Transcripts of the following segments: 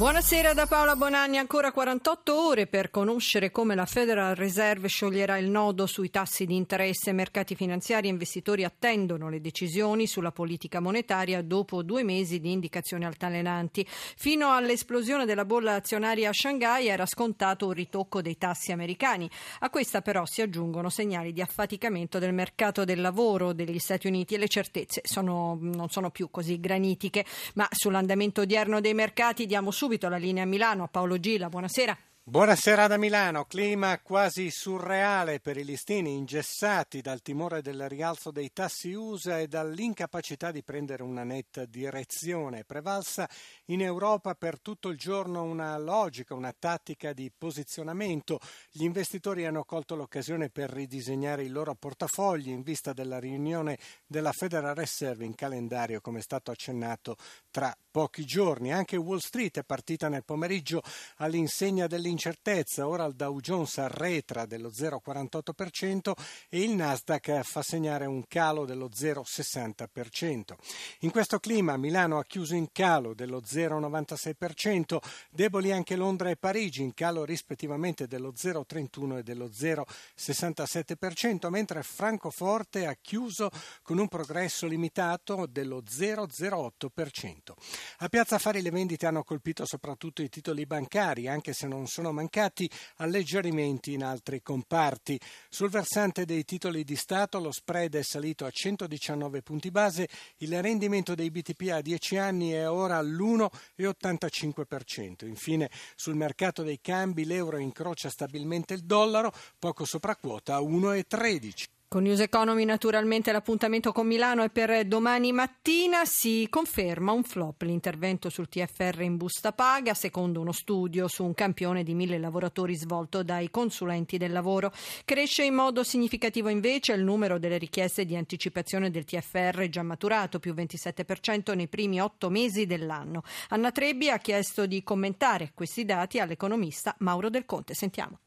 Buonasera da Paola Bonanni, ancora 48 ore per conoscere come la Federal Reserve scioglierà il nodo sui tassi di interesse. Mercati finanziari e investitori attendono le decisioni sulla politica monetaria dopo due mesi di indicazioni altalenanti. Fino all'esplosione della bolla azionaria a Shanghai era scontato un ritocco dei tassi americani. A questa però si aggiungono segnali di affaticamento del mercato del lavoro degli Stati Uniti e le certezze sono, non sono più così granitiche. Ma sull'andamento odierno dei mercati diamo subito subito la linea a Milano a Paolo Gila. Buonasera. Buonasera da Milano, clima quasi surreale per i listini ingessati dal timore del rialzo dei tassi USA e dall'incapacità di prendere una netta direzione. Prevalsa in Europa per tutto il giorno una logica, una tattica di posizionamento. Gli investitori hanno colto l'occasione per ridisegnare i loro portafogli in vista della riunione della Federal Reserve in calendario, come è stato accennato tra pochi giorni. Anche Wall Street è partita nel pomeriggio all'insegna dell'incertezza. Ora il Dow Jones arretra dello 0,48% e il Nasdaq fa segnare un calo dello 0,60%. In questo clima Milano ha chiuso in calo dello 0,96%, deboli anche Londra e Parigi in calo rispettivamente dello 0,31 e dello 0,67%, mentre Francoforte ha chiuso con un progresso limitato dello 0,08%. A Piazza Affari le vendite hanno colpito soprattutto i titoli bancari, anche se non sono mancati alleggerimenti in altri comparti. Sul versante dei titoli di Stato lo spread è salito a 119 punti base, il rendimento dei BTP a 10 anni è ora all'1,85%. Infine sul mercato dei cambi l'euro incrocia stabilmente il dollaro, poco sopra quota a 1,13. Con News Economy naturalmente l'appuntamento con Milano è per domani mattina. Si conferma un flop l'intervento sul TFR in busta paga, secondo uno studio su un campione di mille lavoratori svolto dai consulenti del lavoro. Cresce in modo significativo invece il numero delle richieste di anticipazione del TFR già maturato, più 27% nei primi otto mesi dell'anno. Anna Trebbi ha chiesto di commentare questi dati all'economista Mauro Del Conte. Sentiamo.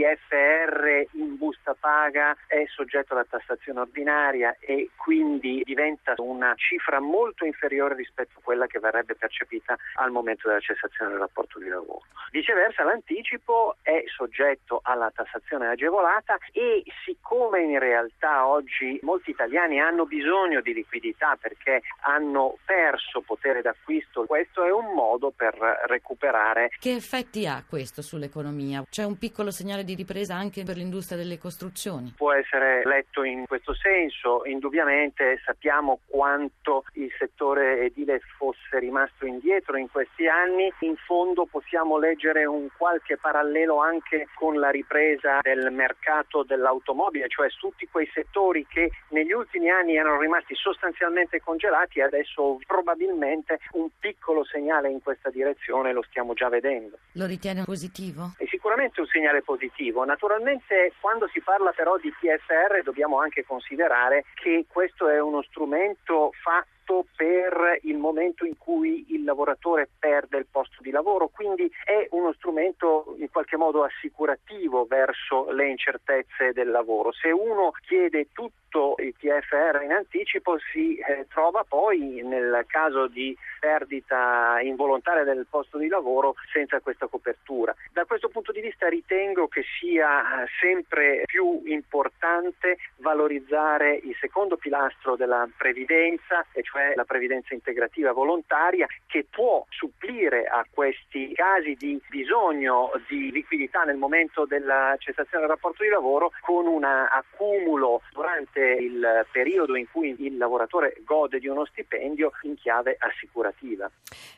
TFR in busta paga è soggetto alla tassazione ordinaria e quindi diventa una cifra molto inferiore rispetto a quella che verrebbe percepita al momento della cessazione del rapporto di lavoro. Viceversa l'anticipo è soggetto alla tassazione agevolata e siccome in realtà oggi molti italiani hanno bisogno di liquidità perché hanno perso potere d'acquisto, questo è un modo per recuperare. Che effetti ha questo sull'economia? C'è un piccolo segnale di di ripresa anche per l'industria delle costruzioni? Può essere letto in questo senso, indubbiamente sappiamo quanto il settore edile fosse rimasto indietro in questi anni, in fondo possiamo leggere un qualche parallelo anche con la ripresa del mercato dell'automobile, cioè tutti quei settori che negli ultimi anni erano rimasti sostanzialmente congelati e adesso probabilmente un piccolo segnale in questa direzione lo stiamo già vedendo. Lo ritiene positivo? È sicuramente un segnale positivo positivo. Naturalmente quando si parla però di TFR dobbiamo anche considerare che questo è uno strumento fatto per il momento in cui il lavoratore perde il posto di lavoro, quindi è uno strumento in qualche modo assicurativo verso le incertezze del lavoro. Se uno chiede tutto il TFR in anticipo si eh, trova poi nel caso di perdita involontaria del posto di lavoro senza questa copertura. Da questo punto di vista ritengo che sia sempre più importante valorizzare il secondo pilastro della previdenza, e cioè la previdenza integrativa volontaria, che può supplire a questi casi di bisogno di liquidità nel momento della cessazione del rapporto di lavoro con un accumulo durante il periodo in cui il lavoratore gode di uno stipendio in chiave assicurativa.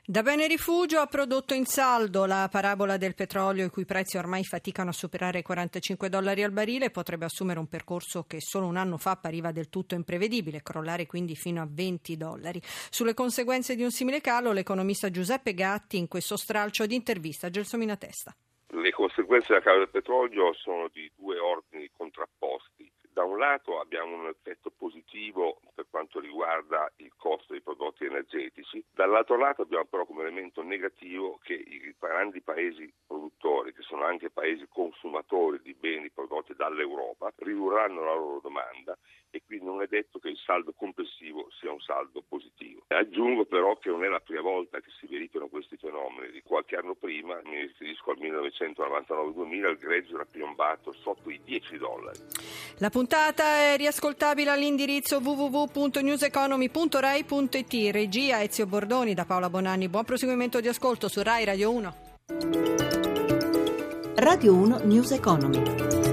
Da bene rifugio ha prodotto in saldo la parabola del petrolio i cui prezzi ormai faticano a superare i 45 dollari al barile potrebbe assumere un percorso che solo un anno fa appariva del tutto imprevedibile, crollare quindi fino a 20 dollari. Sulle conseguenze di un simile calo l'economista Giuseppe Gatti in questo stralcio di intervista a Gelsomina Testa. Le conseguenze della calo del petrolio sono di due ordini contrapposti. Da un lato abbiamo un effetto positivo per quanto riguarda il costo dei prodotti energetici, dall'altro lato abbiamo però come elemento negativo che i grandi paesi produttori, che sono anche paesi consumatori di beni prodotti dall'Europa, ridurranno la loro domanda e quindi non è detto che il saldo complessivo sia un saldo positivo. Aggiungo però che non è la prima volta che si verificano questi fenomeni. Di qualche anno prima, mi riferisco al 1999-2000, il greggio era piombato sotto i 10 dollari. La puntata è riascoltabile all'indirizzo www.newseconomy.rai.it. Regia Ezio Bordoni da Paola Bonanni. Buon proseguimento di ascolto su Rai Radio 1. Radio 1 News Economy.